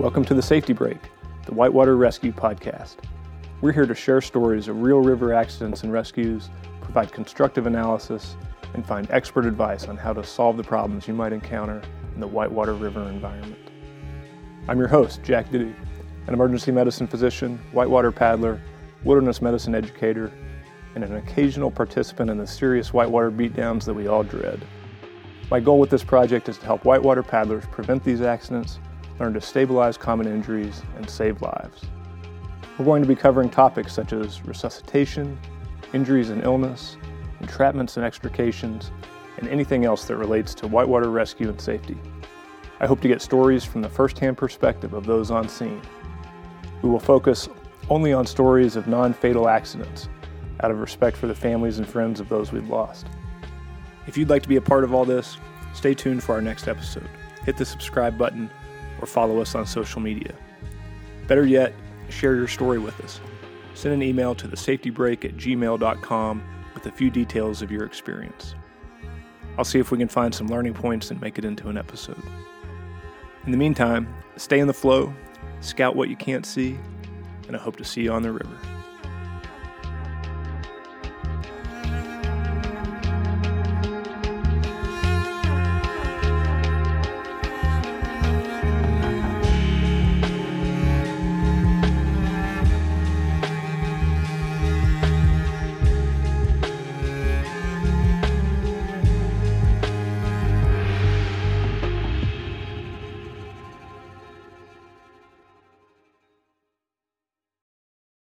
Welcome to the Safety Break, the Whitewater Rescue Podcast. We're here to share stories of real river accidents and rescues, provide constructive analysis, and find expert advice on how to solve the problems you might encounter in the Whitewater River environment. I'm your host, Jack Diddy, an emergency medicine physician, whitewater paddler, wilderness medicine educator, and an occasional participant in the serious whitewater beatdowns that we all dread. My goal with this project is to help whitewater paddlers prevent these accidents, learn to stabilize common injuries, and save lives. We're going to be covering topics such as resuscitation, injuries and illness, entrapments and extrications, and anything else that relates to whitewater rescue and safety. I hope to get stories from the first-hand perspective of those on scene. We will focus only on stories of non-fatal accidents out of respect for the families and friends of those we've lost. If you'd like to be a part of all this, stay tuned for our next episode. Hit the subscribe button or follow us on social media. Better yet, share your story with us. Send an email to thesafetybreak at gmail.com with a few details of your experience. I'll see if we can find some learning points and make it into an episode. In the meantime, stay in the flow, scout what you can't see, and I hope to see you on the river.